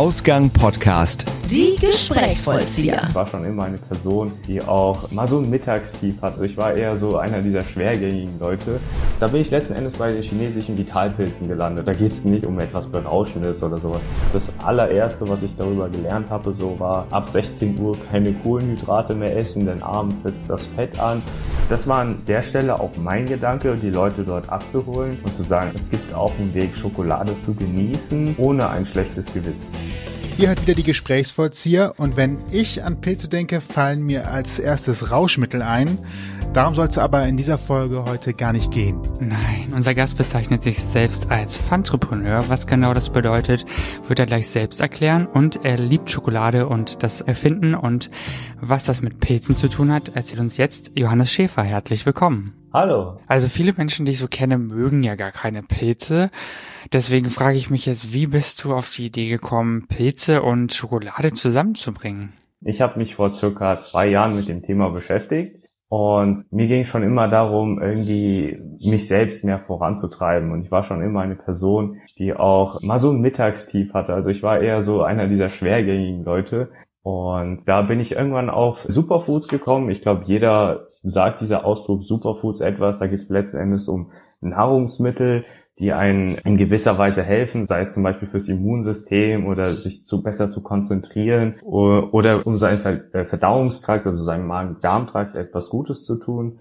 Ausgang Podcast. Die Gesprächsvollzieher. Ich war schon immer eine Person, die auch mal so ein Mittagstief hatte. Ich war eher so einer dieser schwergängigen Leute. Da bin ich letzten Endes bei den chinesischen Vitalpilzen gelandet. Da geht es nicht um etwas Berauschendes oder sowas. Das allererste, was ich darüber gelernt habe, so war ab 16 Uhr keine Kohlenhydrate mehr essen, denn abends setzt das Fett an. Das war an der Stelle auch mein Gedanke, die Leute dort abzuholen und zu sagen, es gibt auch einen Weg, Schokolade zu genießen, ohne ein schlechtes Gewissen. Ihr hört wieder die Gesprächsvollzieher und wenn ich an Pilze denke, fallen mir als erstes Rauschmittel ein. Darum soll es aber in dieser Folge heute gar nicht gehen. Nein, unser Gast bezeichnet sich selbst als Fantrepreneur. Was genau das bedeutet, wird er gleich selbst erklären. Und er liebt Schokolade und das Erfinden. Und was das mit Pilzen zu tun hat, erzählt uns jetzt Johannes Schäfer. Herzlich willkommen. Hallo. Also viele Menschen, die ich so kenne, mögen ja gar keine Pilze. Deswegen frage ich mich jetzt, wie bist du auf die Idee gekommen, Pilze und Schokolade zusammenzubringen? Ich habe mich vor circa zwei Jahren mit dem Thema beschäftigt und mir ging es schon immer darum, irgendwie mich selbst mehr voranzutreiben. Und ich war schon immer eine Person, die auch mal so ein Mittagstief hatte. Also ich war eher so einer dieser schwergängigen Leute. Und da bin ich irgendwann auf Superfoods gekommen. Ich glaube, jeder sagt dieser Ausdruck Superfoods etwas. Da geht es letzten Endes um Nahrungsmittel, die einen in gewisser Weise helfen, sei es zum Beispiel fürs Immunsystem oder sich zu besser zu konzentrieren oder um seinen äh, Verdauungstrakt, also seinen Magen-Darm-Trakt etwas Gutes zu tun.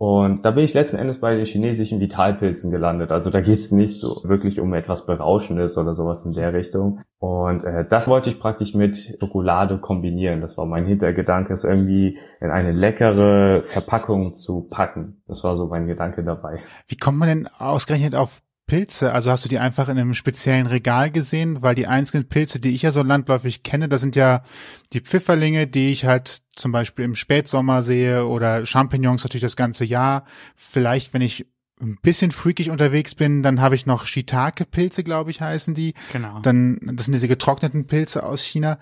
Und da bin ich letzten Endes bei den chinesischen Vitalpilzen gelandet. Also da geht's nicht so wirklich um etwas Berauschendes oder sowas in der Richtung. Und äh, das wollte ich praktisch mit Schokolade kombinieren. Das war mein Hintergedanke, es irgendwie in eine leckere Verpackung zu packen. Das war so mein Gedanke dabei. Wie kommt man denn ausgerechnet auf Pilze? Also hast du die einfach in einem speziellen Regal gesehen? Weil die einzelnen Pilze, die ich ja so landläufig kenne, das sind ja die Pfifferlinge, die ich halt zum Beispiel im Spätsommer sehe oder Champignons natürlich das ganze Jahr. Vielleicht, wenn ich ein bisschen freakig unterwegs bin, dann habe ich noch Shiitake-Pilze, glaube ich, heißen die. Genau. Dann, das sind diese getrockneten Pilze aus China.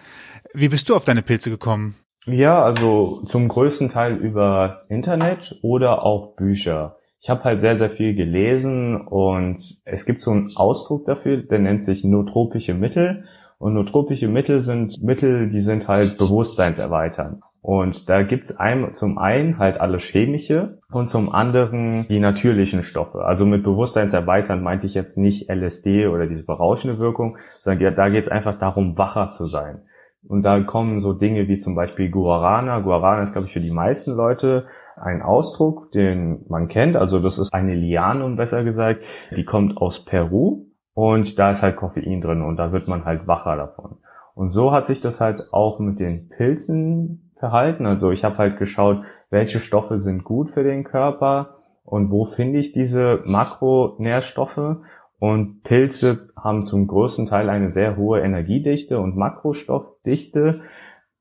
Wie bist du auf deine Pilze gekommen? Ja, also zum größten Teil übers Internet oder auch Bücher ich habe halt sehr, sehr viel gelesen und es gibt so einen Ausdruck dafür, der nennt sich nootropische Mittel. Und nootropische Mittel sind Mittel, die sind halt bewusstseinserweitern. Und da gibt's einem, zum einen halt alle chemische und zum anderen die natürlichen Stoffe. Also mit Bewusstseinserweitern meinte ich jetzt nicht LSD oder diese berauschende Wirkung, sondern da geht's einfach darum, wacher zu sein. Und da kommen so Dinge wie zum Beispiel Guarana. Guarana ist, glaube ich, für die meisten Leute ein Ausdruck, den man kennt. Also das ist eine Lianum, besser gesagt. Die kommt aus Peru und da ist halt Koffein drin und da wird man halt wacher davon. Und so hat sich das halt auch mit den Pilzen verhalten. Also ich habe halt geschaut, welche Stoffe sind gut für den Körper und wo finde ich diese Makronährstoffe. Und Pilze haben zum größten Teil eine sehr hohe Energiedichte und Makrostoffdichte.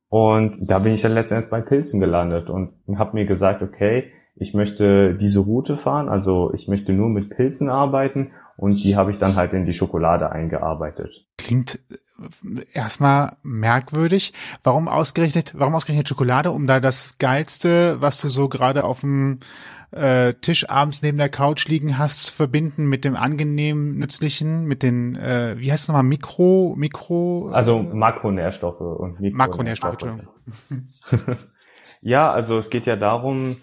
Und da bin ich dann letztendlich bei Pilzen gelandet und habe mir gesagt, okay, ich möchte diese Route fahren, also ich möchte nur mit Pilzen arbeiten und die habe ich dann halt in die Schokolade eingearbeitet. Klingt äh, erstmal merkwürdig. Warum ausgerechnet, warum ausgerechnet Schokolade, um da das Geilste, was du so gerade auf dem äh, Tisch abends neben der Couch liegen hast, zu verbinden mit dem angenehmen, nützlichen, mit den, äh, wie heißt es nochmal, Mikro, Mikro? Also Makronährstoffe und Mikronährstoffe. Makronährstoffe, ja, also es geht ja darum,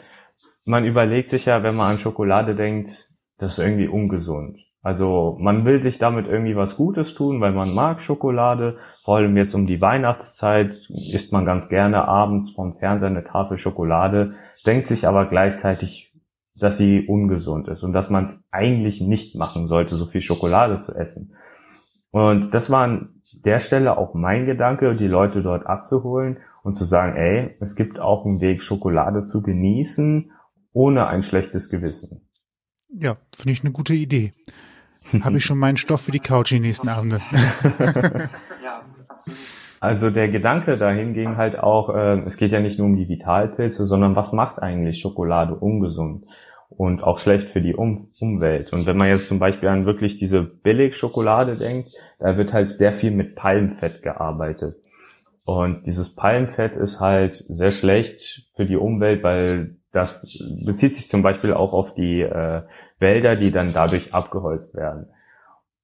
man überlegt sich ja, wenn man an Schokolade denkt, das ist irgendwie ungesund. Also man will sich damit irgendwie was Gutes tun, weil man mag Schokolade. Vor allem jetzt um die Weihnachtszeit isst man ganz gerne abends vom Fernseher eine Tafel Schokolade, denkt sich aber gleichzeitig, dass sie ungesund ist und dass man es eigentlich nicht machen sollte, so viel Schokolade zu essen. Und das war an der Stelle auch mein Gedanke, die Leute dort abzuholen und zu sagen, ey, es gibt auch einen Weg, Schokolade zu genießen, ohne ein schlechtes Gewissen. Ja, finde ich eine gute Idee. Habe ich schon meinen Stoff für die Couch die nächsten Abende. ja, absolut. Also der Gedanke dahin ging halt auch, äh, es geht ja nicht nur um die Vitalpilze, sondern was macht eigentlich Schokolade ungesund und auch schlecht für die um Umwelt. Und wenn man jetzt zum Beispiel an wirklich diese Billigschokolade denkt, da wird halt sehr viel mit Palmfett gearbeitet. Und dieses Palmfett ist halt sehr schlecht für die Umwelt, weil das bezieht sich zum Beispiel auch auf die äh, Wälder, die dann dadurch abgeholzt werden.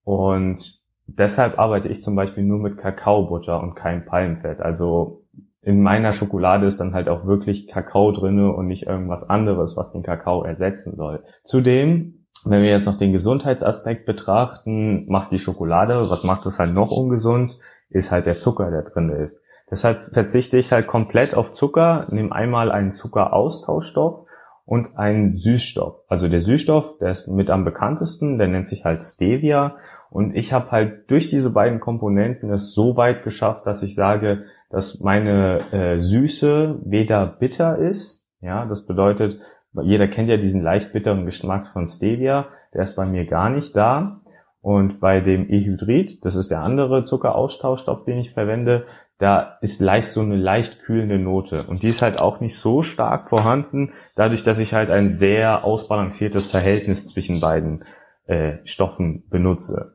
Und deshalb arbeite ich zum Beispiel nur mit Kakaobutter und kein Palmfett. Also in meiner Schokolade ist dann halt auch wirklich Kakao drinne und nicht irgendwas anderes, was den Kakao ersetzen soll. Zudem, wenn wir jetzt noch den Gesundheitsaspekt betrachten, macht die Schokolade, was macht es halt noch ungesund, ist halt der Zucker, der drinne ist. Deshalb verzichte ich halt komplett auf Zucker, nehme einmal einen Zuckeraustauschstoff und einen Süßstoff. Also der Süßstoff, der ist mit am bekanntesten, der nennt sich halt Stevia. Und ich habe halt durch diese beiden Komponenten es so weit geschafft, dass ich sage, dass meine äh, Süße weder bitter ist. Ja, das bedeutet, jeder kennt ja diesen leicht bitteren Geschmack von Stevia, der ist bei mir gar nicht da. Und bei dem Ehydrid, das ist der andere Zuckeraustauschstoff, den ich verwende, da ist leicht so eine leicht kühlende Note. Und die ist halt auch nicht so stark vorhanden, dadurch, dass ich halt ein sehr ausbalanciertes Verhältnis zwischen beiden äh, Stoffen benutze.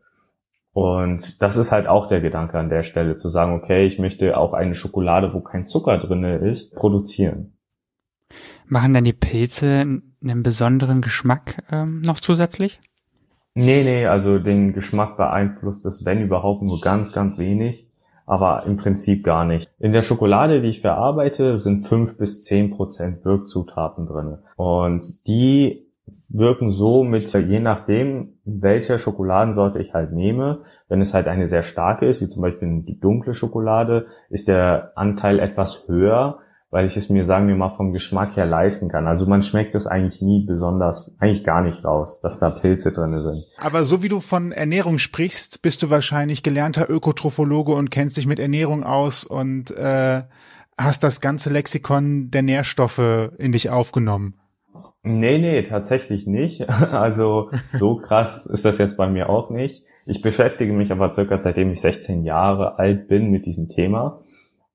Und das ist halt auch der Gedanke an der Stelle, zu sagen, okay, ich möchte auch eine Schokolade, wo kein Zucker drinne ist, produzieren. Machen dann die Pilze einen besonderen Geschmack ähm, noch zusätzlich? Nee, nee, also den Geschmack beeinflusst das, wenn überhaupt, nur ganz, ganz wenig aber im Prinzip gar nicht. In der Schokolade, die ich verarbeite, sind fünf bis zehn Prozent Wirkzutaten drin. Und die wirken so mit, je nachdem, welche Schokoladensorte ich halt nehme. Wenn es halt eine sehr starke ist, wie zum Beispiel die dunkle Schokolade, ist der Anteil etwas höher weil ich es mir, sagen wir mal, vom Geschmack her leisten kann. Also man schmeckt es eigentlich nie besonders, eigentlich gar nicht raus, dass da Pilze drinne sind. Aber so wie du von Ernährung sprichst, bist du wahrscheinlich gelernter Ökotrophologe und kennst dich mit Ernährung aus und äh, hast das ganze Lexikon der Nährstoffe in dich aufgenommen. Nee, nee, tatsächlich nicht. Also so krass ist das jetzt bei mir auch nicht. Ich beschäftige mich aber circa seitdem ich 16 Jahre alt bin mit diesem Thema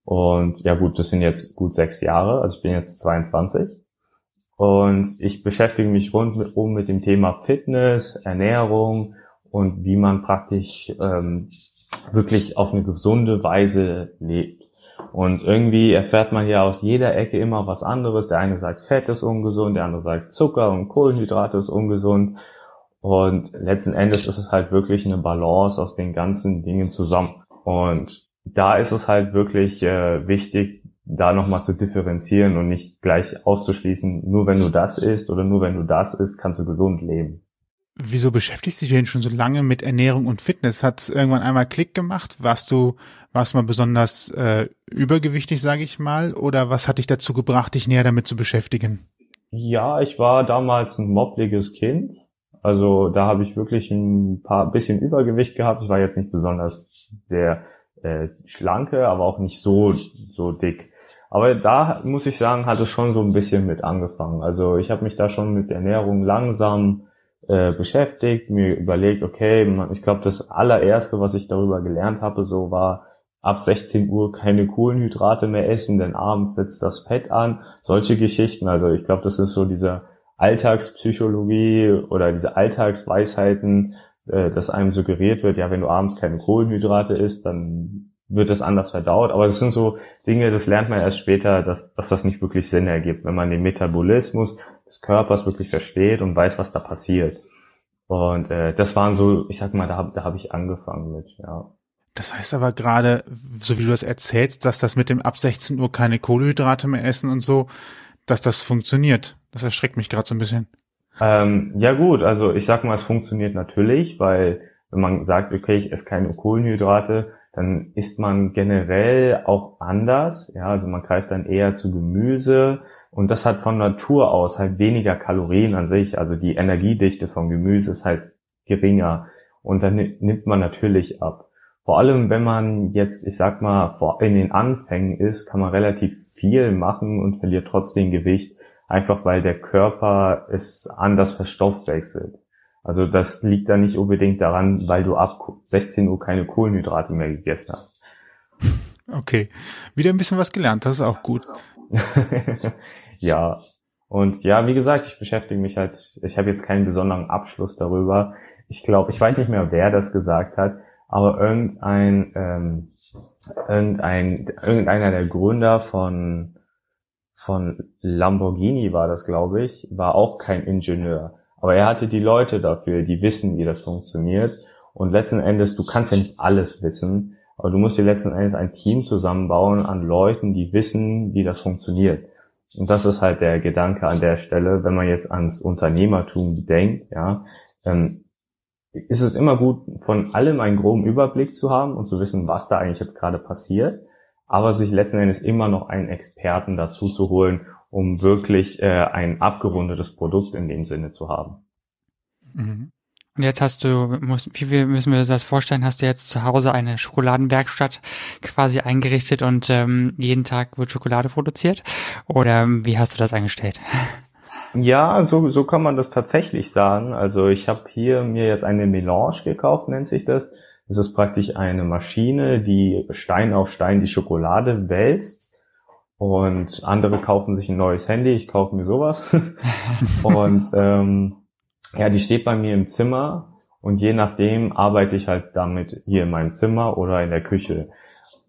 und ja gut, das sind jetzt gut sechs Jahre, also ich bin jetzt 22. Und ich beschäftige mich rundum mit dem Thema Fitness, Ernährung und wie man praktisch ähm, wirklich auf eine gesunde Weise lebt. Und irgendwie erfährt man ja aus jeder Ecke immer was anderes. Der eine sagt, Fett ist ungesund, der andere sagt, Zucker und Kohlenhydrate ist ungesund. Und letzten Endes ist es halt wirklich eine Balance aus den ganzen Dingen zusammen. Und da ist es halt wirklich äh, wichtig, da nochmal zu differenzieren und nicht gleich auszuschließen, nur wenn du das isst oder nur wenn du das isst, kannst du gesund leben. Wieso beschäftigst du dich denn schon so lange mit Ernährung und Fitness? Hat irgendwann einmal Klick gemacht? Warst du, warst du mal besonders äh, übergewichtig, sage ich mal? Oder was hat dich dazu gebracht, dich näher damit zu beschäftigen? Ja, ich war damals ein mobbliges Kind. Also da habe ich wirklich ein paar bisschen Übergewicht gehabt. Ich war jetzt nicht besonders der äh, schlanke, aber auch nicht so, so dick. Aber da muss ich sagen, hat es schon so ein bisschen mit angefangen. Also ich habe mich da schon mit Ernährung langsam äh, beschäftigt, mir überlegt, okay, ich glaube, das allererste, was ich darüber gelernt habe, so war, ab 16 Uhr keine Kohlenhydrate mehr essen, denn abends setzt das Fett an. Solche Geschichten. Also ich glaube, das ist so diese Alltagspsychologie oder diese Alltagsweisheiten, äh, dass einem suggeriert wird, ja, wenn du abends keine Kohlenhydrate isst, dann wird das anders verdaut. Aber das sind so Dinge, das lernt man erst später, dass, dass das nicht wirklich Sinn ergibt, wenn man den Metabolismus des Körpers wirklich versteht und weiß, was da passiert. Und äh, das waren so, ich sag mal, da, da habe ich angefangen mit, ja. Das heißt aber gerade, so wie du das erzählst, dass das mit dem ab 16 Uhr keine Kohlenhydrate mehr essen und so, dass das funktioniert. Das erschreckt mich gerade so ein bisschen. Ähm, ja gut, also ich sag mal, es funktioniert natürlich, weil wenn man sagt, okay, ich esse keine Kohlenhydrate, dann isst man generell auch anders. Ja, also man greift dann eher zu Gemüse und das hat von Natur aus halt weniger Kalorien an sich. Also die Energiedichte vom Gemüse ist halt geringer und dann nimmt man natürlich ab. Vor allem, wenn man jetzt, ich sag mal, in den Anfängen ist, kann man relativ viel machen und verliert trotzdem Gewicht einfach weil der Körper es anders verstoffwechselt. Also das liegt da nicht unbedingt daran, weil du ab 16 Uhr keine Kohlenhydrate mehr gegessen hast. Okay, wieder ein bisschen was gelernt, das ist auch gut. ja, und ja, wie gesagt, ich beschäftige mich halt, ich habe jetzt keinen besonderen Abschluss darüber. Ich glaube, ich weiß nicht mehr, wer das gesagt hat, aber irgendein, ähm, irgendein, irgendeiner der Gründer von von Lamborghini war das, glaube ich, war auch kein Ingenieur. Aber er hatte die Leute dafür, die wissen, wie das funktioniert. Und letzten Endes, du kannst ja nicht alles wissen, aber du musst dir letzten Endes ein Team zusammenbauen an Leuten, die wissen, wie das funktioniert. Und das ist halt der Gedanke an der Stelle, wenn man jetzt ans Unternehmertum denkt, ja, ähm, ist es immer gut, von allem einen groben Überblick zu haben und zu wissen, was da eigentlich jetzt gerade passiert, aber sich letzten Endes immer noch einen Experten dazu zu holen, um wirklich äh, ein abgerundetes Produkt in dem Sinne zu haben. Mhm. Und jetzt hast du, muss, wie müssen wir uns das vorstellen, hast du jetzt zu Hause eine Schokoladenwerkstatt quasi eingerichtet und ähm, jeden Tag wird Schokolade produziert? Oder wie hast du das eingestellt? Ja, so, so kann man das tatsächlich sagen. Also ich habe hier mir jetzt eine Melange gekauft, nennt sich das. Das ist praktisch eine Maschine, die Stein auf Stein die Schokolade wälzt. Und andere kaufen sich ein neues Handy, ich kaufe mir sowas. und ähm, ja, die steht bei mir im Zimmer und je nachdem arbeite ich halt damit hier in meinem Zimmer oder in der Küche.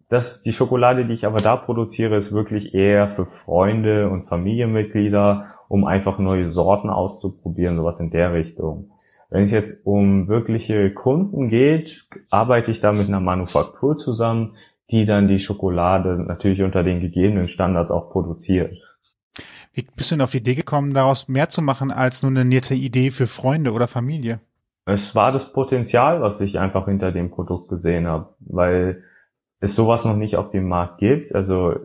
Das, die Schokolade, die ich aber da produziere, ist wirklich eher für Freunde und Familienmitglieder um einfach neue Sorten auszuprobieren, sowas in der Richtung. Wenn es jetzt um wirkliche Kunden geht, arbeite ich da mit einer Manufaktur zusammen, die dann die Schokolade natürlich unter den gegebenen Standards auch produziert. Wie bist du denn auf die Idee gekommen, daraus mehr zu machen als nur eine nette Idee für Freunde oder Familie? Es war das Potenzial, was ich einfach hinter dem Produkt gesehen habe, weil es sowas noch nicht auf dem Markt gibt. Also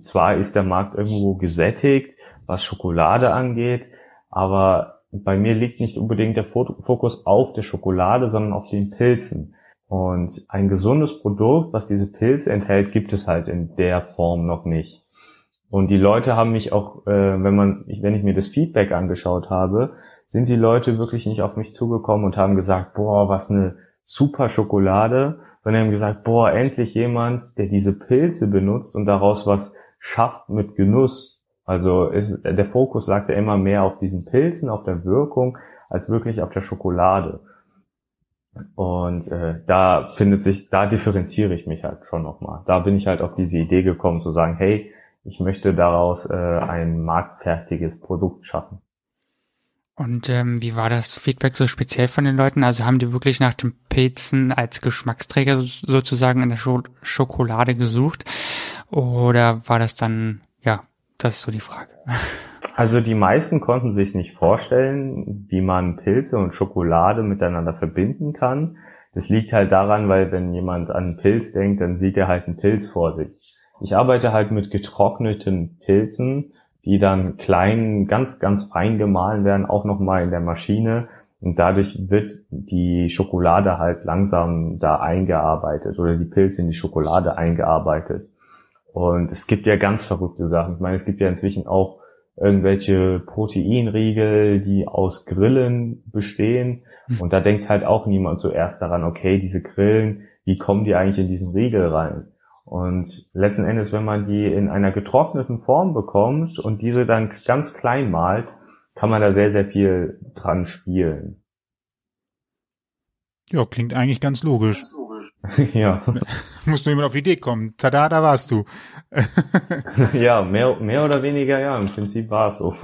zwar ist der Markt irgendwo gesättigt, was Schokolade angeht, aber bei mir liegt nicht unbedingt der Fokus auf der Schokolade, sondern auf den Pilzen. Und ein gesundes Produkt, was diese Pilze enthält, gibt es halt in der Form noch nicht. Und die Leute haben mich auch, äh, wenn man, wenn ich mir das Feedback angeschaut habe, sind die Leute wirklich nicht auf mich zugekommen und haben gesagt, boah, was eine super Schokolade, sondern haben gesagt, boah, endlich jemand, der diese Pilze benutzt und daraus was schafft mit Genuss. Also ist, der Fokus lag ja immer mehr auf diesen Pilzen, auf der Wirkung, als wirklich auf der Schokolade. Und äh, da findet sich, da differenziere ich mich halt schon nochmal. Da bin ich halt auf diese Idee gekommen zu sagen, hey, ich möchte daraus äh, ein marktfertiges Produkt schaffen. Und ähm, wie war das Feedback so speziell von den Leuten? Also haben die wirklich nach den Pilzen als Geschmacksträger sozusagen in der Schokolade gesucht? Oder war das dann, ja, das ist so die Frage. Also die meisten konnten sich nicht vorstellen, wie man Pilze und Schokolade miteinander verbinden kann. Das liegt halt daran, weil wenn jemand an einen Pilz denkt, dann sieht er halt einen Pilz vor sich. Ich arbeite halt mit getrockneten Pilzen, die dann klein, ganz, ganz fein gemahlen werden, auch nochmal in der Maschine. Und dadurch wird die Schokolade halt langsam da eingearbeitet oder die Pilze in die Schokolade eingearbeitet. Und es gibt ja ganz verrückte Sachen. Ich meine, es gibt ja inzwischen auch irgendwelche Proteinriegel, die aus Grillen bestehen. Hm. Und da denkt halt auch niemand zuerst daran, okay, diese Grillen, wie kommen die eigentlich in diesen Riegel rein? Und letzten Endes, wenn man die in einer getrockneten Form bekommt und diese dann ganz klein malt, kann man da sehr, sehr viel dran spielen. Ja, klingt eigentlich ganz logisch. Ganz logisch. ja. Muss nur jemand auf die Idee kommen. Tada, da warst du. ja, mehr, mehr oder weniger, ja, im Prinzip war es so.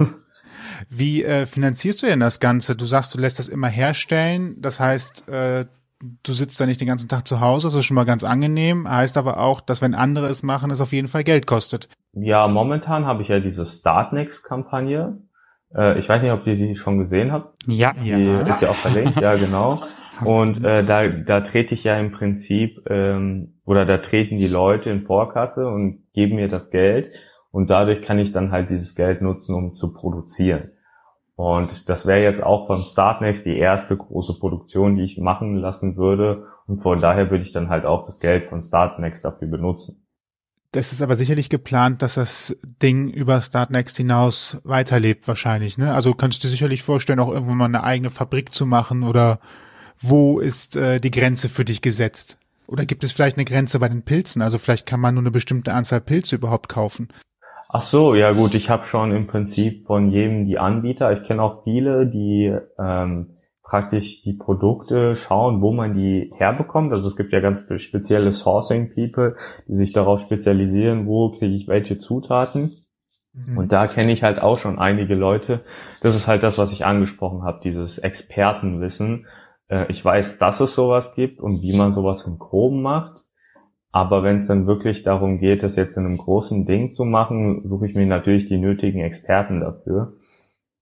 Wie äh, finanzierst du denn das Ganze? Du sagst, du lässt das immer herstellen. Das heißt, äh, du sitzt da nicht den ganzen Tag zu Hause, das ist schon mal ganz angenehm. Heißt aber auch, dass wenn andere es machen, es auf jeden Fall Geld kostet. Ja, momentan habe ich ja diese Startnext-Kampagne. Äh, ich weiß nicht, ob ihr die schon gesehen habt. Ja, die ja. ist ja auch verlinkt, ja genau. Und äh, da, da trete ich ja im Prinzip, ähm, oder da treten die Leute in Vorkasse und geben mir das Geld und dadurch kann ich dann halt dieses Geld nutzen, um zu produzieren. Und das wäre jetzt auch von Startnext die erste große Produktion, die ich machen lassen würde. Und von daher würde ich dann halt auch das Geld von Startnext dafür benutzen. Das ist aber sicherlich geplant, dass das Ding über Startnext hinaus weiterlebt wahrscheinlich. Ne? Also kannst du dir sicherlich vorstellen, auch irgendwann mal eine eigene Fabrik zu machen oder wo ist äh, die Grenze für dich gesetzt? Oder gibt es vielleicht eine Grenze bei den Pilzen? Also vielleicht kann man nur eine bestimmte Anzahl Pilze überhaupt kaufen. Ach so, ja gut, ich habe schon im Prinzip von jedem die Anbieter. Ich kenne auch viele, die ähm, praktisch die Produkte schauen, wo man die herbekommt. Also es gibt ja ganz spezielle Sourcing People, die sich darauf spezialisieren, wo kriege ich welche Zutaten. Mhm. Und da kenne ich halt auch schon einige Leute. Das ist halt das, was ich angesprochen habe, dieses Expertenwissen Äh, ich weiß, dass es sowas gibt und wie man sowas im Groben macht. Aber wenn es dann wirklich darum geht, das jetzt in einem großen Ding zu machen, suche ich mir natürlich die nötigen Experten dafür.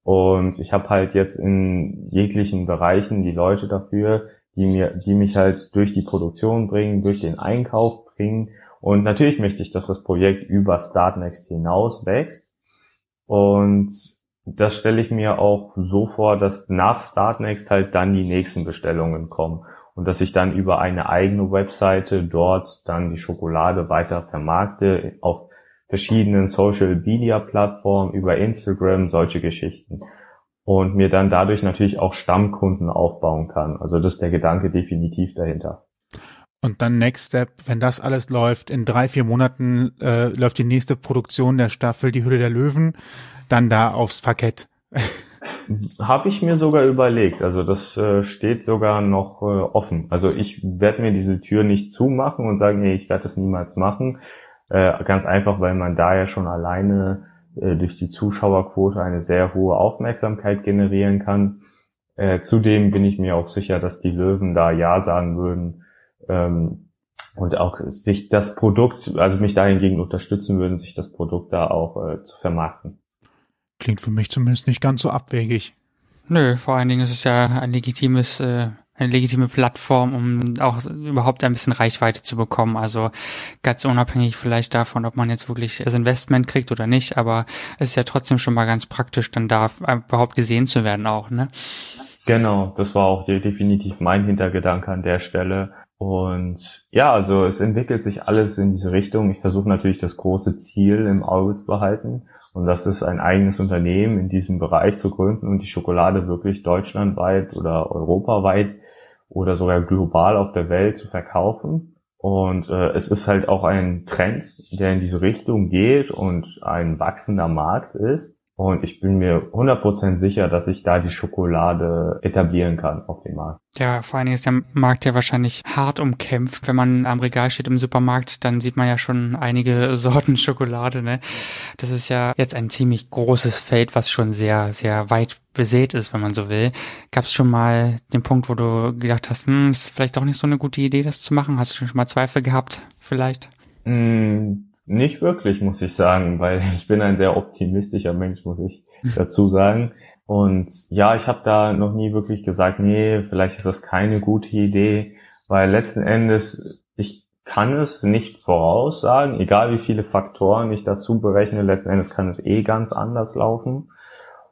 Und ich habe halt jetzt in jeglichen Bereichen die Leute dafür, die mir, die mich halt durch die Produktion bringen, durch den Einkauf bringen. Und natürlich möchte ich, dass das Projekt über Startnext hinaus wächst. Und das stelle ich mir auch so vor, dass nach Startnext halt dann die nächsten Bestellungen kommen und dass ich dann über eine eigene Webseite dort dann die Schokolade weiter vermarkte auf verschiedenen Social Media Plattformen, über Instagram, solche Geschichten. Und mir dann dadurch natürlich auch Stammkunden aufbauen kann. Also das ist der Gedanke definitiv dahinter. Und dann Next Step, wenn das alles läuft, in drei, vier Monaten äh, läuft die nächste Produktion der Staffel Die Hülle der Löwen, dann da aufs Parkett. Habe ich mir sogar überlegt. Also das äh, steht sogar noch äh, offen. Also ich werde mir diese Tür nicht zumachen und sagen, nee, ich werde das niemals machen. Äh, ganz einfach, weil man da ja schon alleine äh, durch die Zuschauerquote eine sehr hohe Aufmerksamkeit generieren kann. Äh, zudem bin ich mir auch sicher, dass die Löwen da Ja sagen würden ähm, und auch sich das Produkt, also mich dahingegen unterstützen würden, sich das Produkt da auch äh, zu vermarkten. Klingt für mich zumindest nicht ganz so abwegig. Nö, vor allen Dingen ist es ja ein legitimes, äh, eine legitime Plattform, um auch überhaupt ein bisschen Reichweite zu bekommen. Also ganz unabhängig vielleicht davon, ob man jetzt wirklich das Investment kriegt oder nicht, aber es ist ja trotzdem schon mal ganz praktisch, dann da überhaupt gesehen zu werden auch, ne? Genau, das war auch definitiv mein Hintergedanke an der Stelle. Und ja, also es entwickelt sich alles in diese Richtung. Ich versuche natürlich das große Ziel im Auge zu behalten und das ist ein eigenes Unternehmen in diesem Bereich zu gründen und die Schokolade wirklich deutschlandweit oder europaweit oder sogar global auf der Welt zu verkaufen. Und äh, es ist halt auch ein Trend, der in diese Richtung geht und ein wachsender Markt ist. Und ich bin mir 100% sicher, dass ich da die Schokolade etablieren kann auf dem Markt. Ja, vor allen Dingen ist der Markt ja wahrscheinlich hart umkämpft. Wenn man am Regal steht im Supermarkt, dann sieht man ja schon einige Sorten Schokolade. Ne? Das ist ja jetzt ein ziemlich großes Feld, was schon sehr, sehr weit besät ist, wenn man so will. Gab es schon mal den Punkt, wo du gedacht hast, hm, ist vielleicht doch nicht so eine gute Idee, das zu machen? Hast du schon mal Zweifel gehabt, vielleicht? Mm nicht wirklich, muss ich sagen, weil ich bin ein sehr optimistischer Mensch, muss ich dazu sagen. Und ja, ich habe da noch nie wirklich gesagt, nee, vielleicht ist das keine gute Idee, weil letzten Endes, ich kann es nicht voraussagen, egal wie viele Faktoren ich dazu berechne, letzten Endes kann es eh ganz anders laufen.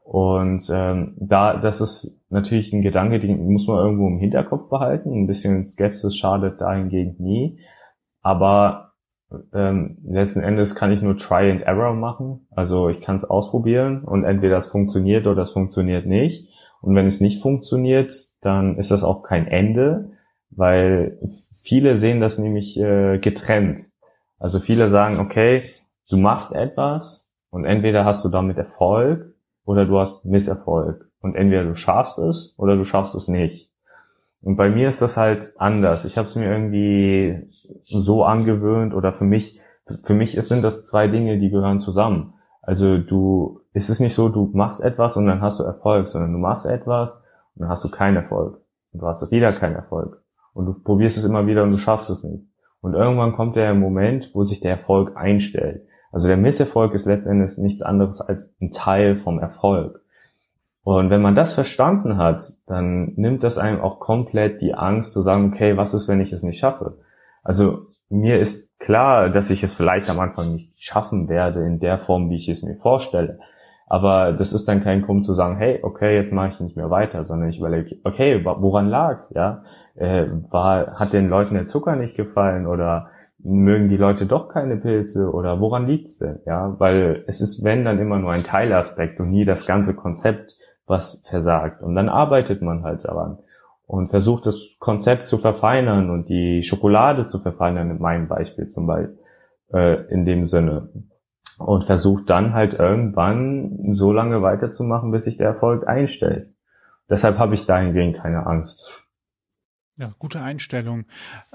Und ähm, da, das ist natürlich ein Gedanke, den muss man irgendwo im Hinterkopf behalten. Ein bisschen Skepsis schadet dahingehend nie. Aber ähm, letzten Endes kann ich nur Try and Error machen. Also ich kann es ausprobieren und entweder das funktioniert oder das funktioniert nicht. Und wenn es nicht funktioniert, dann ist das auch kein Ende, weil viele sehen das nämlich äh, getrennt. Also viele sagen, okay, du machst etwas und entweder hast du damit Erfolg oder du hast Misserfolg. Und entweder du schaffst es oder du schaffst es nicht. Und bei mir ist das halt anders. Ich habe es mir irgendwie so angewöhnt oder für mich, für mich sind das zwei Dinge, die gehören zusammen. Also du, es ist nicht so, du machst etwas und dann hast du Erfolg, sondern du machst etwas und dann hast du keinen Erfolg. Und du hast wieder keinen Erfolg. Und du probierst es immer wieder und du schaffst es nicht. Und irgendwann kommt der Moment, wo sich der Erfolg einstellt. Also der Misserfolg ist letztendlich nichts anderes als ein Teil vom Erfolg. Und wenn man das verstanden hat, dann nimmt das einem auch komplett die Angst zu sagen, okay, was ist, wenn ich es nicht schaffe? Also mir ist klar, dass ich es vielleicht am Anfang nicht schaffen werde in der Form, wie ich es mir vorstelle. Aber das ist dann kein Grund zu sagen, hey, okay, jetzt mache ich nicht mehr weiter, sondern ich überlege, okay, woran lag's, ja? Äh, war, hat den Leuten der Zucker nicht gefallen oder mögen die Leute doch keine Pilze oder woran liegt's denn, ja? Weil es ist, wenn, dann immer nur ein Teilaspekt und nie das ganze Konzept, was versagt. Und dann arbeitet man halt daran und versucht das Konzept zu verfeinern und die Schokolade zu verfeinern, in meinem Beispiel zum Beispiel, äh, in dem Sinne. Und versucht dann halt irgendwann so lange weiterzumachen, bis sich der Erfolg einstellt. Deshalb habe ich dahingehend keine Angst. Ja, gute Einstellung.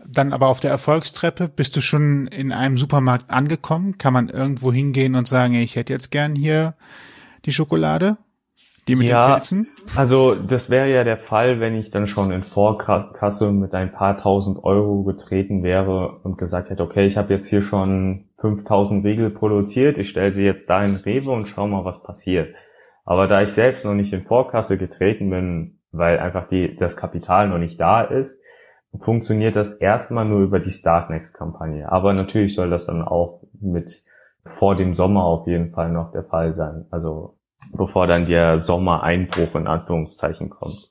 Dann aber auf der Erfolgstreppe bist du schon in einem Supermarkt angekommen? Kann man irgendwo hingehen und sagen, ich hätte jetzt gern hier die Schokolade? Die mit Ja. den Pilzen? Also das wäre ja der Fall, wenn ich dann schon in Vorkasse mit ein paar tausend Euro getreten wäre und gesagt hätte, okay, ich habe jetzt hier schon 5000 Riegel produziert, ich stelle sie jetzt da in Rewe und schau mal, was passiert. Aber da ich selbst noch nicht in Vorkasse getreten bin, weil einfach die, das Kapital noch nicht da ist, funktioniert das erstmal nur über die Startnext-Kampagne. Aber natürlich soll das dann auch mit vor dem Sommer auf jeden Fall noch der Fall sein. Also bevor dann der Sommereinbruch in Anführungszeichen kommt.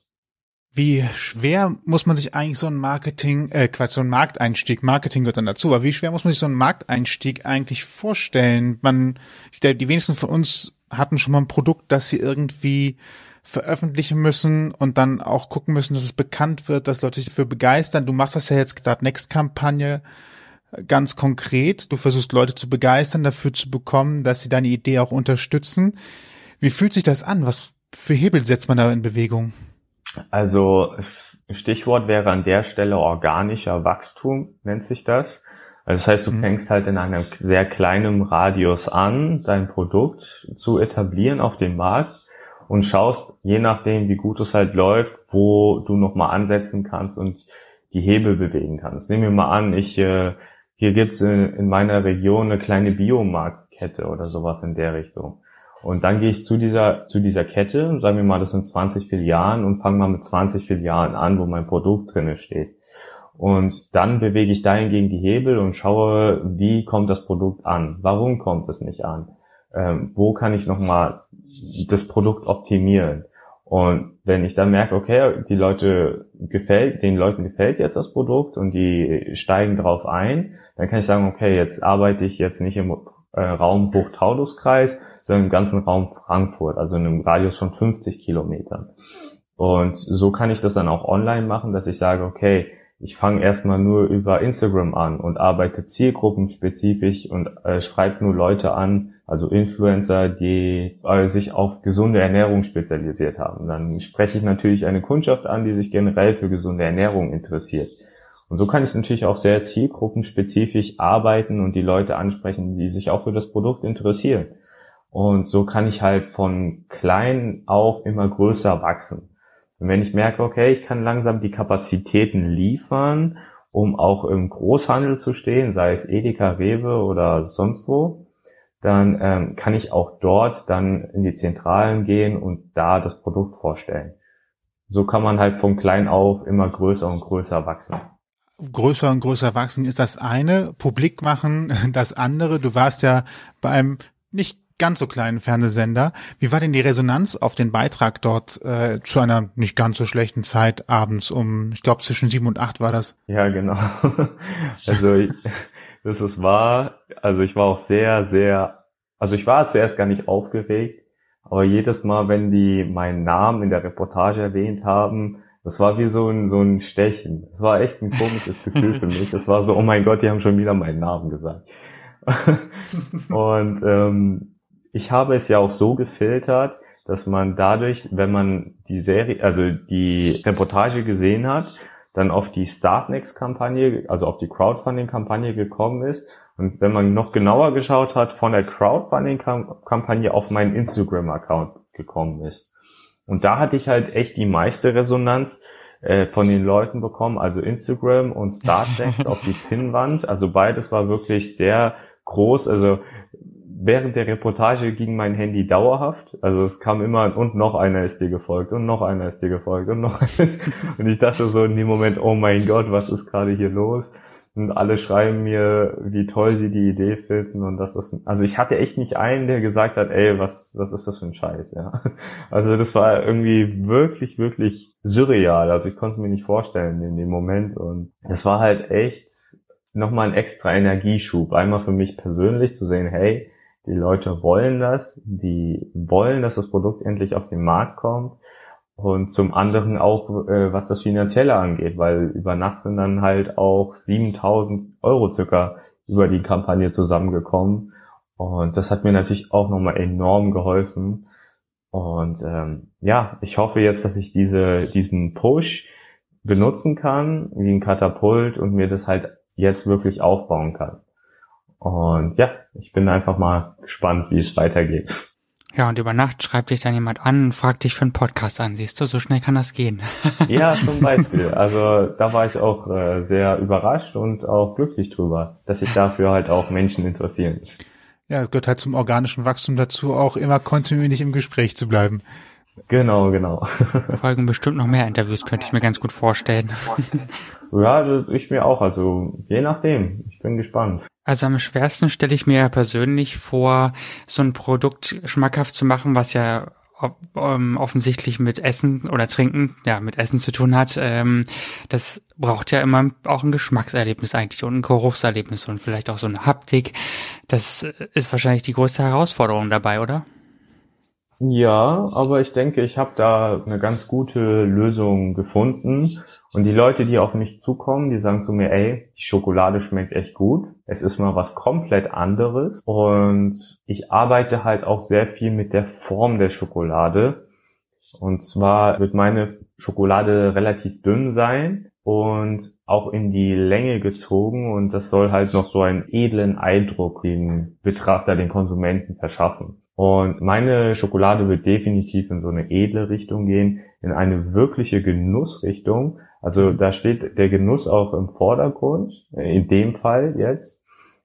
Wie schwer muss man sich eigentlich so ein Marketing, äh, Quatsch, so ein Markteinstieg, Marketing gehört dann dazu, aber wie schwer muss man sich so einen Markteinstieg eigentlich vorstellen? Man, ich denke, die wenigsten von uns hatten schon mal ein Produkt, das sie irgendwie veröffentlichen müssen und dann auch gucken müssen, dass es bekannt wird, dass Leute sich dafür begeistern. Du machst das ja jetzt gerade Next-Kampagne ganz konkret. Du versuchst Leute zu begeistern, dafür zu bekommen, dass sie deine Idee auch unterstützen. Wie fühlt sich das an? Was für Hebel setzt man da in Bewegung? Also Stichwort wäre an der Stelle organischer Wachstum, nennt sich das. Also das heißt, du Mhm. fängst halt in einem sehr kleinen Radius an, dein Produkt zu etablieren auf dem Markt und schaust, je nachdem, wie gut es halt läuft, wo du nochmal ansetzen kannst und die Hebel bewegen kannst. Nehmen wir mal an, ich äh, hier gibt's in, in meiner Region eine kleine Biomarktkette oder sowas in der Richtung. Und dann gehe ich zu dieser, zu dieser Kette, sagen wir mal, das sind 20 Filialen und fange mal mit 20 Filialen an, wo mein Produkt drinne steht. Und dann bewege ich dahingegen die Hebel und schaue, wie kommt das Produkt an? Warum kommt es nicht an? Ähm, wo kann ich nochmal das Produkt optimieren? Und wenn ich dann merke, okay, die Leute gefällt, den Leuten gefällt jetzt das Produkt und die steigen drauf ein, dann kann ich sagen, okay, jetzt arbeite ich jetzt nicht im äh, Raum Hochtaunuskreis, sondern im ganzen Raum Frankfurt, also in einem Radius von 50 Kilometern. Und so kann ich das dann auch online machen, dass ich sage, okay, ich fange erstmal nur über Instagram an und arbeite zielgruppenspezifisch und äh, schreibe nur Leute an, also Influencer, die äh, sich auf gesunde Ernährung spezialisiert haben. Dann spreche ich natürlich eine Kundschaft an, die sich generell für gesunde Ernährung interessiert. Und so kann ich natürlich auch sehr zielgruppenspezifisch arbeiten und die Leute ansprechen, die sich auch für das Produkt interessieren. Und so kann ich halt von klein auf immer größer wachsen. Und wenn ich merke, okay, ich kann langsam die Kapazitäten liefern, um auch im Großhandel zu stehen, sei es Edeka, Rewe oder sonst wo, dann ähm, kann ich auch dort dann in die Zentralen gehen und da das Produkt vorstellen. So kann man halt von klein auf immer größer und größer wachsen. größer und größer wachsen ist das eine, publik machen das andere. Du warst ja bei einem nicht ganz so kleinen Fernsehsender. Wie war denn die Resonanz auf den Beitrag dort äh, zu einer nicht ganz so schlechten Zeit abends um, ich glaube zwischen sieben und acht war das? Ja, genau. Also ich, das ist wahr. Also ich war auch sehr, sehr, also ich war zuerst gar nicht aufgeregt, aber jedes Mal, wenn die meinen Namen in der Reportage erwähnt haben, das war wie so ein, so ein Stechen. Das war echt ein komisches Gefühl für mich. Das war so, oh mein Gott, die haben schon wieder meinen Namen gesagt. Und ähm, ich habe es ja auch so gefiltert, dass man dadurch, wenn man die Serie, also die Reportage gesehen hat, dann auf die Startnext-Kampagne, also auf die Crowdfunding-Kampagne gekommen ist. Und wenn man noch genauer geschaut hat, von der Crowdfunding-Kampagne auf meinen Instagram-Account gekommen ist. Und da hatte ich halt echt die meiste Resonanz äh, von den Leuten bekommen, also Instagram und Startnext auf die Pinnwand. Also beides war wirklich sehr groß. Also während der Reportage ging mein Handy dauerhaft. Also es kam immer und noch einer ist dir gefolgt und noch einer ist dir gefolgt und noch einer ist. Und ich dachte so in dem Moment, oh mein Gott, was ist gerade hier los? Und alle schreiben mir, wie toll sie die Idee finden und das ist, also ich hatte echt nicht einen, der gesagt hat, ey, was, was ist das für ein Scheiß, ja. Also das war irgendwie wirklich, wirklich surreal. Also ich konnte mir nicht vorstellen in dem Moment und es war halt echt nochmal ein extra Energieschub. Einmal für mich persönlich zu sehen, hey, die Leute wollen das, die wollen, dass das Produkt endlich auf den Markt kommt. Und zum anderen auch, äh, was das Finanzielle angeht, weil über Nacht sind dann halt auch 7000 Euro circa über die Kampagne zusammengekommen. Und das hat mir natürlich auch nochmal enorm geholfen. Und ähm, ja, ich hoffe jetzt, dass ich diese, diesen Push benutzen kann, wie ein Katapult und mir das halt jetzt wirklich aufbauen kann. Und ja, ich bin einfach mal gespannt, wie es weitergeht. Ja, und über Nacht schreibt dich dann jemand an und fragt dich für einen Podcast an. Siehst du, so schnell kann das gehen. ja, zum Beispiel. Also da war ich auch äh, sehr überrascht und auch glücklich drüber, dass sich dafür halt auch Menschen interessieren. Ja, es gehört halt zum organischen Wachstum dazu, auch immer kontinuierlich im Gespräch zu bleiben. Genau, genau. Folgen bestimmt noch mehr Interviews, könnte ich mir ganz gut vorstellen. ja, ich mir auch. Also je nachdem. Ich bin gespannt. Also am schwersten stelle ich mir persönlich vor, so ein Produkt schmackhaft zu machen, was ja ähm, offensichtlich mit Essen oder Trinken, ja, mit Essen zu tun hat. Ähm, das braucht ja immer auch ein Geschmackserlebnis eigentlich und ein Geruchserlebnis und vielleicht auch so eine Haptik. Das ist wahrscheinlich die größte Herausforderung dabei, oder? Ja, aber ich denke, ich habe da eine ganz gute Lösung gefunden. Und die Leute, die auf mich zukommen, die sagen zu mir, ey, die Schokolade schmeckt echt gut. Es ist mal was komplett anderes. Und ich arbeite halt auch sehr viel mit der Form der Schokolade. Und zwar wird meine Schokolade relativ dünn sein und auch in die Länge gezogen und das soll halt noch so einen edlen Eindruck dem Betrachter, den Konsumenten verschaffen. Und meine Schokolade wird definitiv in so eine edle Richtung gehen, in eine wirkliche Genussrichtung. Also da steht der Genuss auch im Vordergrund, in dem Fall jetzt,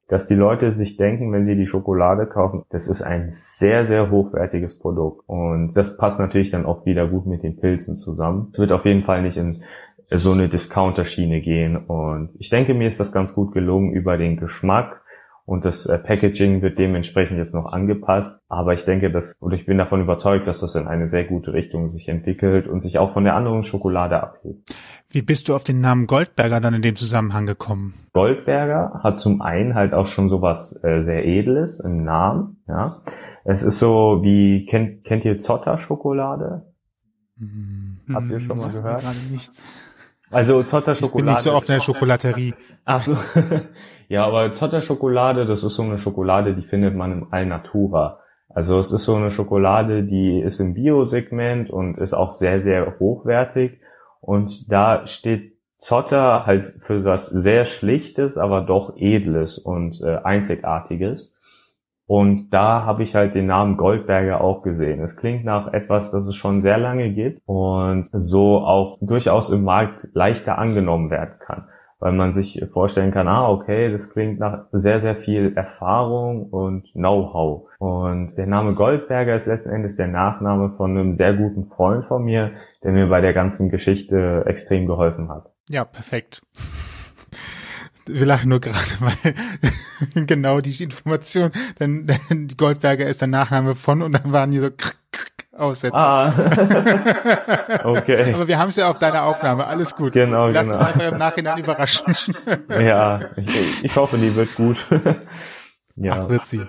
dass die Leute sich denken, wenn sie die Schokolade kaufen, das ist ein sehr, sehr hochwertiges Produkt. Und das passt natürlich dann auch wieder gut mit den Pilzen zusammen. Es wird auf jeden Fall nicht in so eine Discounter-Schiene gehen. Und ich denke, mir ist das ganz gut gelungen über den Geschmack und das äh, Packaging wird dementsprechend jetzt noch angepasst. Aber ich denke, dass, oder ich bin davon überzeugt, dass das in eine sehr gute Richtung sich entwickelt und sich auch von der anderen Schokolade abhebt. Wie bist du auf den Namen Goldberger dann in dem Zusammenhang gekommen? Goldberger hat zum einen halt auch schon sowas äh, sehr Edles im Namen, ja. Es ist so wie, kennt, kennt ihr Zotter-Schokolade? Hm, Habt ihr schon mal gehört? Gerade nichts. Also Zotter-Schokolade. Ich bin nicht so oft in der Schokolaterie. Ach so. Ja, aber Zotter-Schokolade, das ist so eine Schokolade, die findet man im Alnatura. Also es ist so eine Schokolade, die ist im Bio-Segment und ist auch sehr, sehr hochwertig. Und da steht Zotter halt für was sehr Schlichtes, aber doch Edles und äh, Einzigartiges. Und da habe ich halt den Namen Goldberger auch gesehen. Es klingt nach etwas, das es schon sehr lange gibt und so auch durchaus im Markt leichter angenommen werden kann weil man sich vorstellen kann, ah, okay, das klingt nach sehr, sehr viel Erfahrung und Know-how. Und der Name Goldberger ist letzten Endes der Nachname von einem sehr guten Freund von mir, der mir bei der ganzen Geschichte extrem geholfen hat. Ja, perfekt. Wir lachen nur gerade, weil genau die Information, denn, denn Goldberger ist der Nachname von und dann waren die so krr, aussetzen. Ah. okay. Aber wir haben es ja auf deiner Aufnahme. Alles gut. Genau, Lass genau. uns einfach im Nachhinein überraschen. ja, ich, ich hoffe, die wird gut. ja. Ach, wird sie.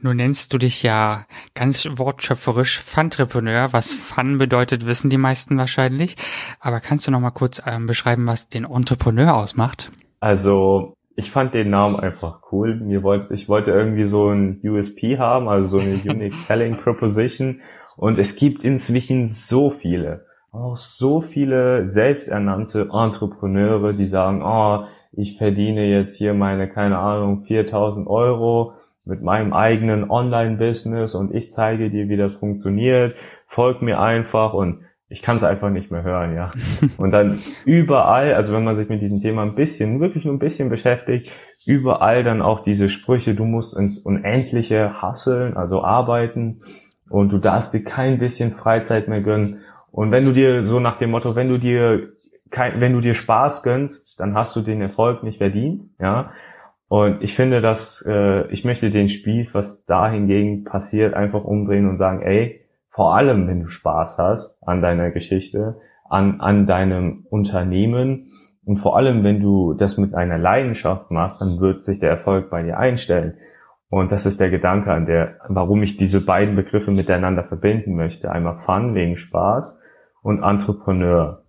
Nun nennst du dich ja ganz wortschöpferisch Funtrepreneur. Was Fun bedeutet, wissen die meisten wahrscheinlich. Aber kannst du noch mal kurz ähm, beschreiben, was den Entrepreneur ausmacht? Also ich fand den Namen einfach cool. Mir wollte, ich wollte irgendwie so ein USP haben, also so eine Unique Selling Proposition. Und es gibt inzwischen so viele, auch so viele selbsternannte Entrepreneure, die sagen, oh, ich verdiene jetzt hier meine, keine Ahnung, 4000 Euro mit meinem eigenen Online-Business und ich zeige dir, wie das funktioniert. Folg mir einfach und ich kann es einfach nicht mehr hören, ja. Und dann überall, also wenn man sich mit diesem Thema ein bisschen, wirklich nur ein bisschen beschäftigt, überall dann auch diese Sprüche, du musst ins Unendliche hasseln, also arbeiten und du darfst dir kein bisschen Freizeit mehr gönnen. Und wenn du dir so nach dem Motto, wenn du dir kein, wenn du dir Spaß gönnst, dann hast du den Erfolg nicht verdient, ja. Und ich finde, dass äh, ich möchte den Spieß, was da hingegen passiert, einfach umdrehen und sagen, ey, vor allem wenn du Spaß hast an deiner Geschichte, an, an deinem Unternehmen und vor allem wenn du das mit einer Leidenschaft machst, dann wird sich der Erfolg bei dir einstellen. Und das ist der Gedanke, an der, warum ich diese beiden Begriffe miteinander verbinden möchte. Einmal Fun wegen Spaß und Entrepreneur.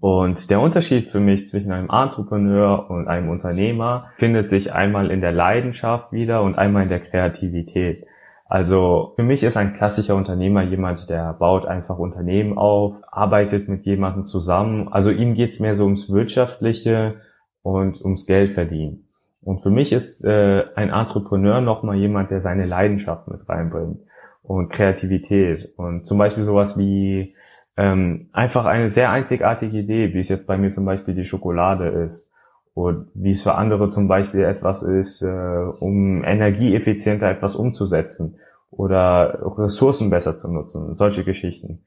Und der Unterschied für mich zwischen einem Entrepreneur und einem Unternehmer findet sich einmal in der Leidenschaft wieder und einmal in der Kreativität. Also für mich ist ein klassischer Unternehmer jemand, der baut einfach Unternehmen auf, arbeitet mit jemandem zusammen. Also ihm geht's mehr so ums Wirtschaftliche und ums Geld verdienen. Und für mich ist äh, ein Entrepreneur nochmal jemand, der seine Leidenschaft mit reinbringt und Kreativität und zum Beispiel sowas wie ähm, einfach eine sehr einzigartige Idee, wie es jetzt bei mir zum Beispiel die Schokolade ist und wie es für andere zum Beispiel etwas ist, äh, um energieeffizienter etwas umzusetzen oder Ressourcen besser zu nutzen, solche Geschichten.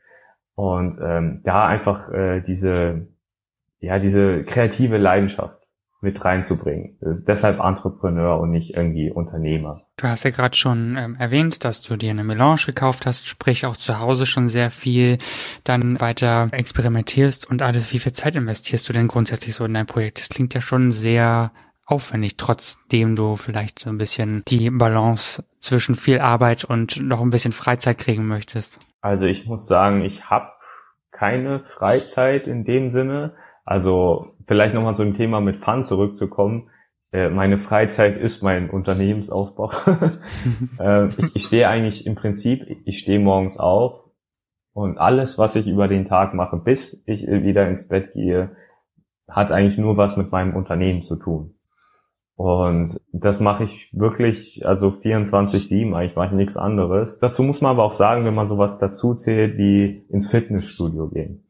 Und ähm, da einfach äh, diese, ja, diese kreative Leidenschaft mit reinzubringen. Deshalb Entrepreneur und nicht irgendwie Unternehmer. Du hast ja gerade schon ähm, erwähnt, dass du dir eine Melange gekauft hast, sprich auch zu Hause schon sehr viel dann weiter experimentierst und alles. Wie viel Zeit investierst du denn grundsätzlich so in dein Projekt? Das klingt ja schon sehr aufwendig, trotzdem du vielleicht so ein bisschen die Balance zwischen viel Arbeit und noch ein bisschen Freizeit kriegen möchtest. Also ich muss sagen, ich habe keine Freizeit in dem Sinne. Also vielleicht nochmal zu dem Thema mit Fun zurückzukommen. Äh, meine Freizeit ist mein Unternehmensaufbau. äh, ich, ich stehe eigentlich im Prinzip, ich stehe morgens auf und alles, was ich über den Tag mache, bis ich wieder ins Bett gehe, hat eigentlich nur was mit meinem Unternehmen zu tun. Und das mache ich wirklich, also 24-7, eigentlich mache ich nichts anderes. Dazu muss man aber auch sagen, wenn man sowas dazu zählt, wie ins Fitnessstudio gehen.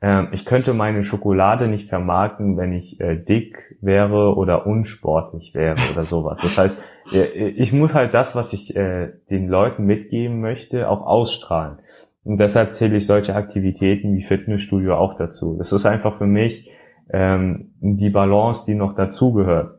Ähm, ich könnte meine Schokolade nicht vermarkten, wenn ich äh, dick wäre oder unsportlich wäre oder sowas. Das heißt, äh, ich muss halt das, was ich äh, den Leuten mitgeben möchte, auch ausstrahlen. Und deshalb zähle ich solche Aktivitäten wie Fitnessstudio auch dazu. Das ist einfach für mich ähm, die Balance, die noch dazugehört.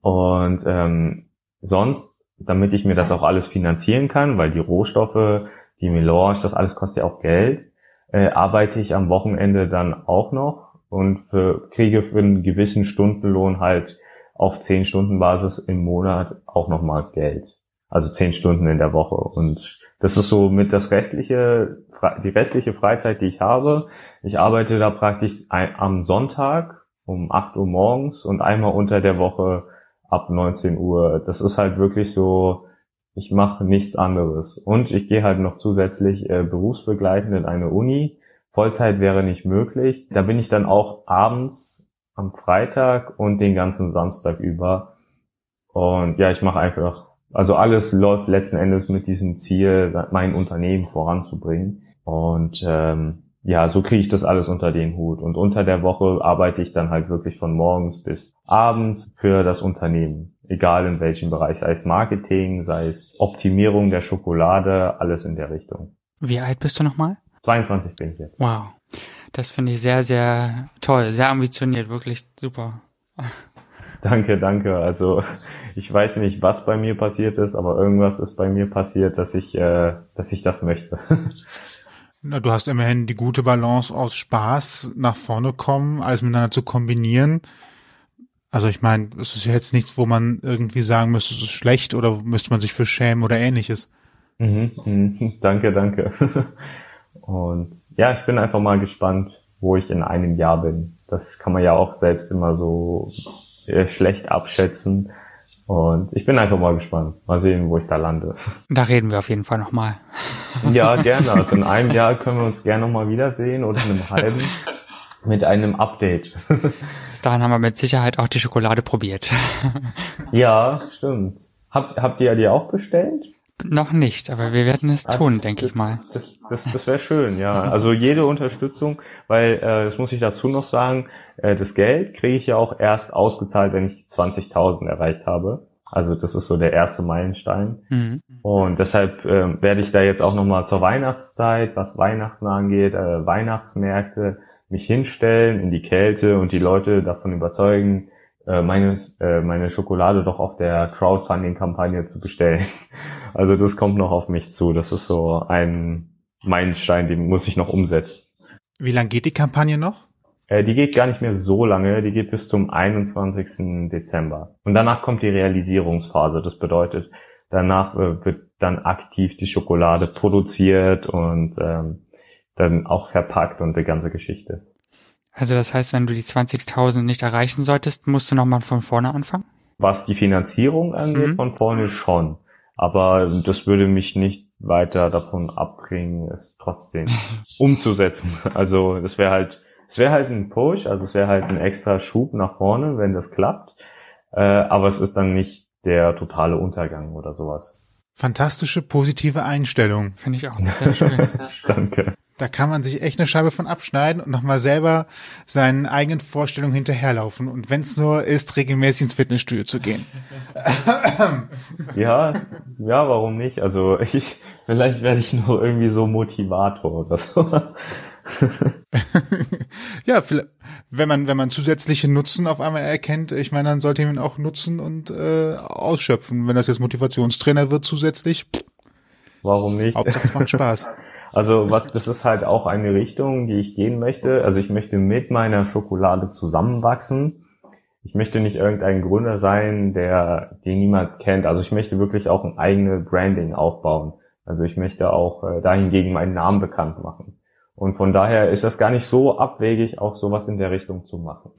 Und ähm, sonst, damit ich mir das auch alles finanzieren kann, weil die Rohstoffe, die Melange, das alles kostet ja auch Geld, äh, arbeite ich am Wochenende dann auch noch und für, kriege für einen gewissen Stundenlohn halt auf 10 Stunden Basis im Monat auch nochmal Geld. Also 10 Stunden in der Woche. Und das ist so mit das restliche, die restliche Freizeit, die ich habe. Ich arbeite da praktisch am Sonntag um 8 Uhr morgens und einmal unter der Woche ab 19 Uhr. Das ist halt wirklich so ich mache nichts anderes. Und ich gehe halt noch zusätzlich äh, berufsbegleitend in eine Uni. Vollzeit wäre nicht möglich. Da bin ich dann auch abends am Freitag und den ganzen Samstag über. Und ja, ich mache einfach, also alles läuft letzten Endes mit diesem Ziel, mein Unternehmen voranzubringen. Und ähm, ja, so kriege ich das alles unter den Hut. Und unter der Woche arbeite ich dann halt wirklich von morgens bis abends für das Unternehmen egal in welchem Bereich, sei es Marketing, sei es Optimierung der Schokolade, alles in der Richtung. Wie alt bist du nochmal? 22 bin ich jetzt. Wow. Das finde ich sehr, sehr toll, sehr ambitioniert, wirklich super. Danke, danke. Also ich weiß nicht, was bei mir passiert ist, aber irgendwas ist bei mir passiert, dass ich, äh, dass ich das möchte. Na, du hast immerhin die gute Balance aus Spaß nach vorne kommen, alles miteinander zu kombinieren. Also ich meine, es ist ja jetzt nichts, wo man irgendwie sagen müsste, es ist schlecht oder müsste man sich für schämen oder ähnliches. Mhm, mh, danke, danke. Und ja, ich bin einfach mal gespannt, wo ich in einem Jahr bin. Das kann man ja auch selbst immer so äh, schlecht abschätzen. Und ich bin einfach mal gespannt. Mal sehen, wo ich da lande. Da reden wir auf jeden Fall nochmal. Ja, gerne. Also in einem Jahr können wir uns gerne nochmal wiedersehen oder in einem halben mit einem Update. Bis dahin haben wir mit Sicherheit auch die Schokolade probiert. ja, stimmt. Habt, habt ihr die auch bestellt? Noch nicht, aber wir werden es tun, also, denke ich mal. Das, das, das wäre schön, ja. Also jede Unterstützung, weil äh, das muss ich dazu noch sagen, äh, das Geld kriege ich ja auch erst ausgezahlt, wenn ich 20.000 erreicht habe. Also das ist so der erste Meilenstein. Mhm. Und deshalb äh, werde ich da jetzt auch nochmal zur Weihnachtszeit, was Weihnachten angeht, äh, Weihnachtsmärkte, mich hinstellen in die Kälte und die Leute davon überzeugen, äh, meine, äh, meine Schokolade doch auf der Crowdfunding-Kampagne zu bestellen. Also das kommt noch auf mich zu. Das ist so ein Meilenstein, den muss ich noch umsetzen. Wie lange geht die Kampagne noch? Äh, die geht gar nicht mehr so lange. Die geht bis zum 21. Dezember. Und danach kommt die Realisierungsphase. Das bedeutet, danach äh, wird dann aktiv die Schokolade produziert und ähm, dann auch verpackt und die ganze Geschichte. Also das heißt, wenn du die 20.000 nicht erreichen solltest, musst du nochmal von vorne anfangen? Was die Finanzierung angeht, mhm. von vorne schon. Aber das würde mich nicht weiter davon abbringen, es trotzdem umzusetzen. Also das wäre halt, es wäre halt ein Push, also es wäre halt ein extra Schub nach vorne, wenn das klappt. äh, aber es ist dann nicht der totale Untergang oder sowas. Fantastische positive Einstellung. Finde ich auch. Sehr schön. Sehr schön. Danke. Da kann man sich echt eine Scheibe von abschneiden und nochmal selber seinen eigenen Vorstellungen hinterherlaufen. Und wenn es nur ist, regelmäßig ins Fitnessstudio zu gehen. Ja, ja, warum nicht? Also ich, vielleicht werde ich noch irgendwie so Motivator oder so. ja, wenn man, wenn man zusätzliche Nutzen auf einmal erkennt, ich meine, dann sollte man auch nutzen und äh, ausschöpfen. Wenn das jetzt Motivationstrainer wird zusätzlich, warum nicht? Hauptsache es macht Spaß. Also was, das ist halt auch eine Richtung, die ich gehen möchte. Also ich möchte mit meiner Schokolade zusammenwachsen. Ich möchte nicht irgendein Gründer sein, der den niemand kennt. Also ich möchte wirklich auch ein eigenes Branding aufbauen. Also ich möchte auch äh, dahingegen meinen Namen bekannt machen. Und von daher ist das gar nicht so abwegig, auch sowas in der Richtung zu machen.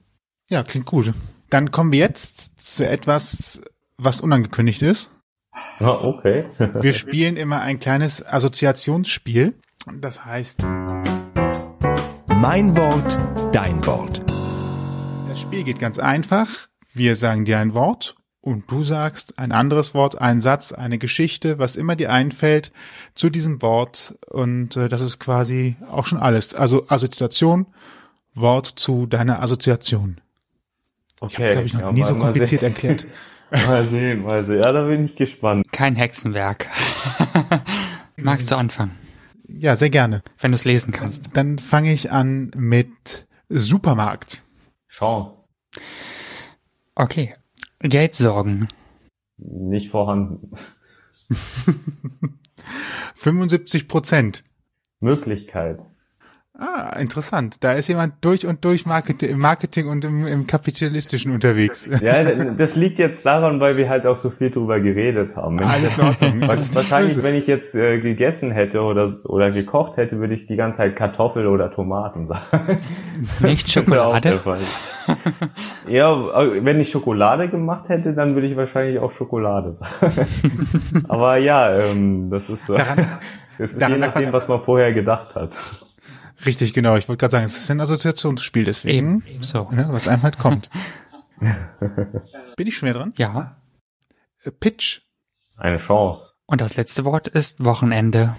Ja, klingt gut. Dann kommen wir jetzt zu etwas, was unangekündigt ist. Ah, okay. wir spielen immer ein kleines Assoziationsspiel. Das heißt Mein Wort, dein Wort. Das Spiel geht ganz einfach. Wir sagen dir ein Wort und du sagst ein anderes Wort, einen Satz, eine Geschichte, was immer dir einfällt zu diesem Wort und äh, das ist quasi auch schon alles. Also Assoziation, Wort zu deiner Assoziation. Okay. Ich habe, glaube ich, noch ja, nie so kompliziert erklärt. Mal sehen, mal sehen. Ja, da bin ich gespannt. Kein Hexenwerk. Magst du anfangen? Ja, sehr gerne. Wenn du es lesen kannst. Dann fange ich an mit Supermarkt. Chance. Okay, Geldsorgen. Nicht vorhanden. 75 Prozent. Möglichkeit. Ah, interessant. Da ist jemand durch und durch Marketing, im Marketing und im, im Kapitalistischen unterwegs. Ja, das liegt jetzt daran, weil wir halt auch so viel drüber geredet haben. Alles in Ordnung. Wahrscheinlich, wenn ich jetzt äh, gegessen hätte oder, oder gekocht hätte, würde ich die ganze Zeit Kartoffel oder Tomaten sagen. Nicht Schokolade? ja, wenn ich Schokolade gemacht hätte, dann würde ich wahrscheinlich auch Schokolade sagen. Aber ja, ähm, das ist. Daran, das ist je nachdem, was man vorher gedacht hat. Richtig, genau. Ich wollte gerade sagen, es ist ein Assoziationsspiel, deswegen, Eben, so. ne, was einem halt kommt. Bin ich schon mehr dran? Ja. Äh, Pitch. Eine Chance. Und das letzte Wort ist Wochenende.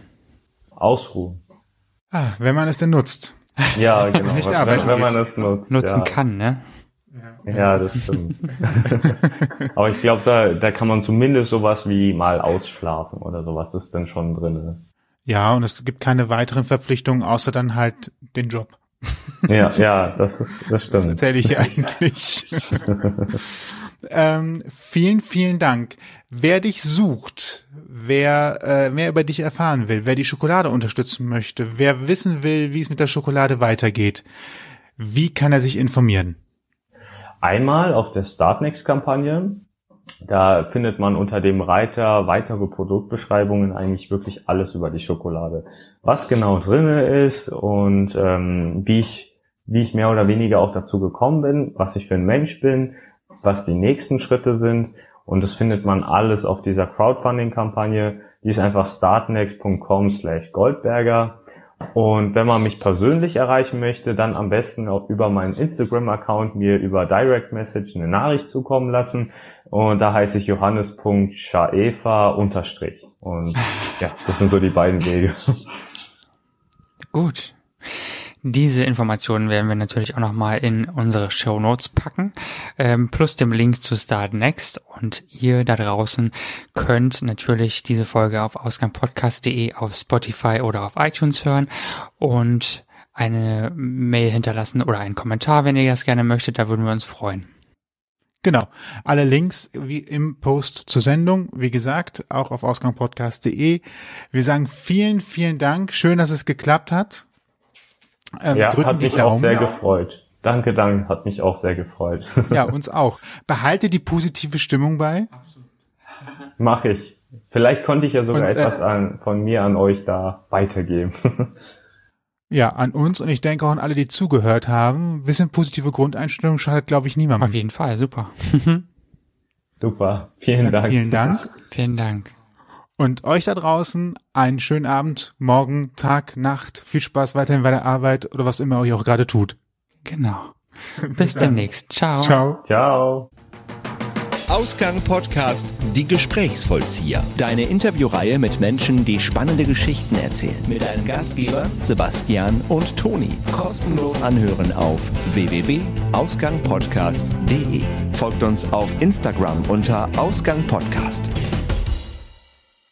Ausruhen. Ah, wenn man es denn nutzt. Ja, genau. Nicht wenn, wenn man es nutzt. Nutzen ja. kann, ne? Ja, das stimmt. Aber ich glaube, da, da kann man zumindest sowas wie mal ausschlafen oder sowas ist dann schon drin. Ja, und es gibt keine weiteren Verpflichtungen, außer dann halt den Job. Ja, ja, das ist, das stimmt. Das erzähle ich eigentlich. ähm, vielen, vielen Dank. Wer dich sucht, wer äh, mehr über dich erfahren will, wer die Schokolade unterstützen möchte, wer wissen will, wie es mit der Schokolade weitergeht, wie kann er sich informieren? Einmal auf der Startnext-Kampagne. Da findet man unter dem Reiter weitere Produktbeschreibungen eigentlich wirklich alles über die Schokolade. Was genau drinne ist und ähm, wie ich wie ich mehr oder weniger auch dazu gekommen bin, was ich für ein Mensch bin, was die nächsten Schritte sind. Und das findet man alles auf dieser Crowdfunding-Kampagne. Die ist einfach startnext.com slash Goldberger. Und wenn man mich persönlich erreichen möchte, dann am besten auch über meinen Instagram-Account mir über Direct Message eine Nachricht zukommen lassen. Und da heiße ich johannes.schaefer unterstrich. Und ja, das sind so die beiden Wege. Gut. Diese Informationen werden wir natürlich auch nochmal in unsere Show Notes packen, ähm, plus dem Link zu Start Next. Und ihr da draußen könnt natürlich diese Folge auf ausgangpodcast.de, auf Spotify oder auf iTunes hören und eine Mail hinterlassen oder einen Kommentar, wenn ihr das gerne möchtet. Da würden wir uns freuen. Genau. Alle Links wie im Post zur Sendung, wie gesagt, auch auf ausgangpodcast.de. Wir sagen vielen, vielen Dank. Schön, dass es geklappt hat. Ähm, ja, hat mich auch sehr gefreut. Danke, danke, hat mich auch sehr gefreut. Ja, uns auch. Behalte die positive Stimmung bei. Mach ich. Vielleicht konnte ich ja sogar und, äh, etwas an, von mir an euch da weitergeben. Ja, an uns und ich denke auch an alle, die zugehört haben. Ein bisschen positive Grundeinstellung schadet, glaube ich, niemandem. Auf jeden Fall, super. super, vielen Dank. Vielen Dank. Vielen Dank. Und euch da draußen einen schönen Abend, morgen, Tag, Nacht. Viel Spaß weiterhin bei der Arbeit oder was immer euch auch gerade tut. Genau. Bis demnächst. Ciao. Ciao. Ciao. Ausgang Podcast Die Gesprächsvollzieher. Deine Interviewreihe mit Menschen, die spannende Geschichten erzählen. Mit deinen Gastgebern Sebastian und Toni. Kostenlos anhören auf www.ausgangpodcast.de. Folgt uns auf Instagram unter Ausgang Podcast.